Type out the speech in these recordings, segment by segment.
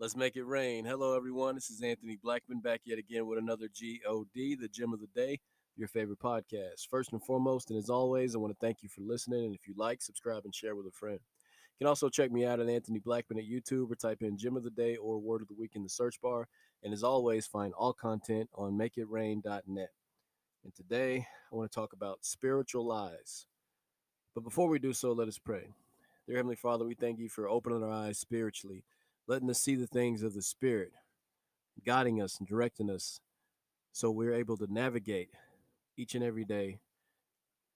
Let's make it rain. Hello, everyone. This is Anthony Blackman back yet again with another GOD, the Gem of the Day, your favorite podcast. First and foremost, and as always, I want to thank you for listening. And if you like, subscribe and share with a friend. You can also check me out at Anthony Blackman at YouTube or type in Gem of the Day or Word of the Week in the search bar. And as always, find all content on makeitrain.net. And today, I want to talk about spiritual lies. But before we do so, let us pray. Dear Heavenly Father, we thank you for opening our eyes spiritually letting us see the things of the Spirit, guiding us and directing us so we're able to navigate each and every day.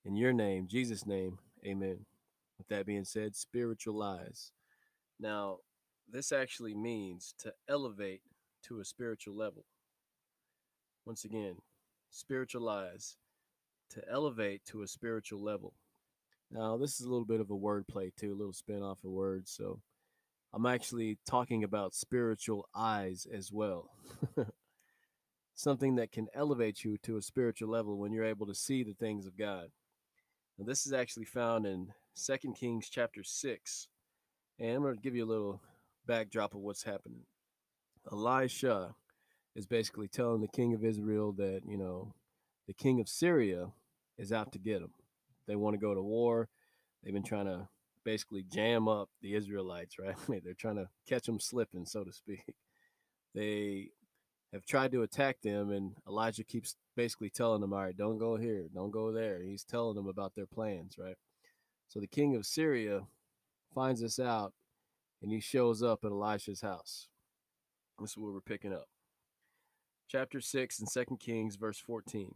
In your name, Jesus' name, amen. With that being said, spiritualize. Now, this actually means to elevate to a spiritual level. Once again, spiritualize, to elevate to a spiritual level. Now, this is a little bit of a wordplay too, a little spin off of words. So I'm actually talking about spiritual eyes as well. Something that can elevate you to a spiritual level when you're able to see the things of God. Now, this is actually found in Second Kings chapter 6. And I'm going to give you a little backdrop of what's happening. Elisha is basically telling the king of Israel that, you know, the king of Syria is out to get him. They want to go to war. They've been trying to basically jam up the Israelites, right? They're trying to catch them slipping, so to speak. They have tried to attack them, and Elijah keeps basically telling them, All right, don't go here, don't go there. He's telling them about their plans, right? So the king of Syria finds this out and he shows up at Elisha's house. This is where we're picking up. Chapter 6 in 2 Kings, verse 14.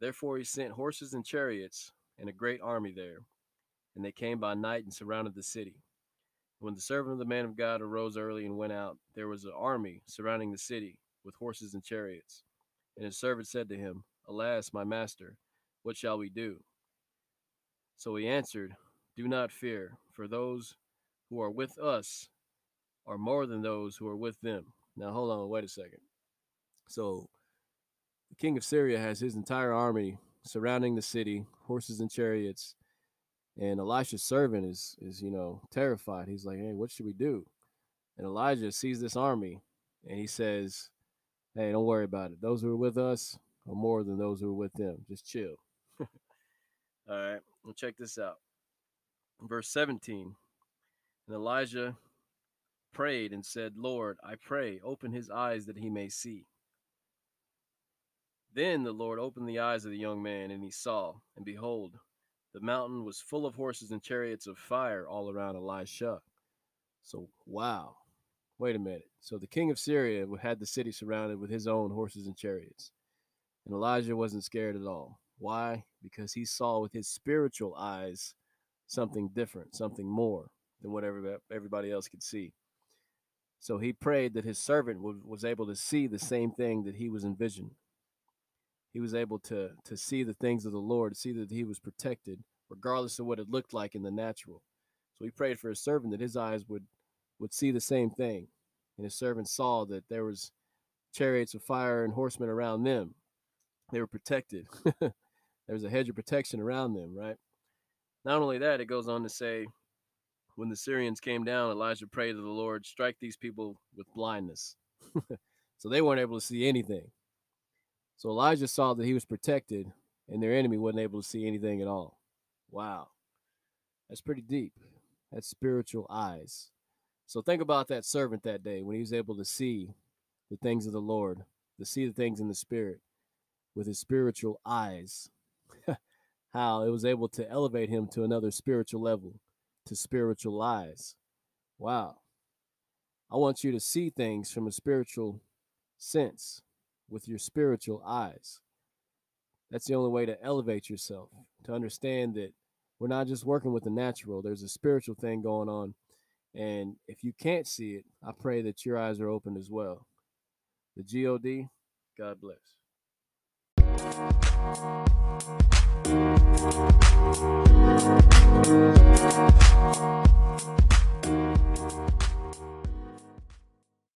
Therefore he sent horses and chariots and a great army there and they came by night and surrounded the city. When the servant of the man of God arose early and went out, there was an army surrounding the city with horses and chariots. And his servant said to him, Alas, my master, what shall we do? So he answered, Do not fear, for those who are with us are more than those who are with them. Now, hold on, wait a second. So, the king of Syria has his entire army surrounding the city, horses and chariots, and Elisha's servant is is you know terrified. He's like, "Hey, what should we do?" And Elijah sees this army, and he says, "Hey, don't worry about it. Those who are with us are more than those who are with them. Just chill." All right, well, check this out. Verse 17. And Elijah prayed and said, Lord, I pray, open his eyes that he may see. Then the Lord opened the eyes of the young man, and he saw, and behold, the mountain was full of horses and chariots of fire all around Elisha. So, wow. Wait a minute. So, the king of Syria had the city surrounded with his own horses and chariots. And Elijah wasn't scared at all. Why? Because he saw with his spiritual eyes something different, something more than what everybody else could see. So he prayed that his servant was able to see the same thing that he was envisioning he was able to to see the things of the Lord, see that he was protected, regardless of what it looked like in the natural. So he prayed for his servant that his eyes would would see the same thing. And his servant saw that there was chariots of fire and horsemen around them. They were protected. there was a hedge of protection around them, right? Not only that, it goes on to say, when the Syrians came down, Elijah prayed to the Lord, strike these people with blindness. so they weren't able to see anything. So Elijah saw that he was protected and their enemy wasn't able to see anything at all. Wow. That's pretty deep. That's spiritual eyes. So think about that servant that day when he was able to see the things of the Lord, to see the things in the spirit with his spiritual eyes. How it was able to elevate him to another spiritual level, to spiritual eyes. Wow. I want you to see things from a spiritual sense with your spiritual eyes. That's the only way to elevate yourself, to understand that we're not just working with the natural, there's a spiritual thing going on. And if you can't see it, I pray that your eyes are opened as well. The GOD, God bless.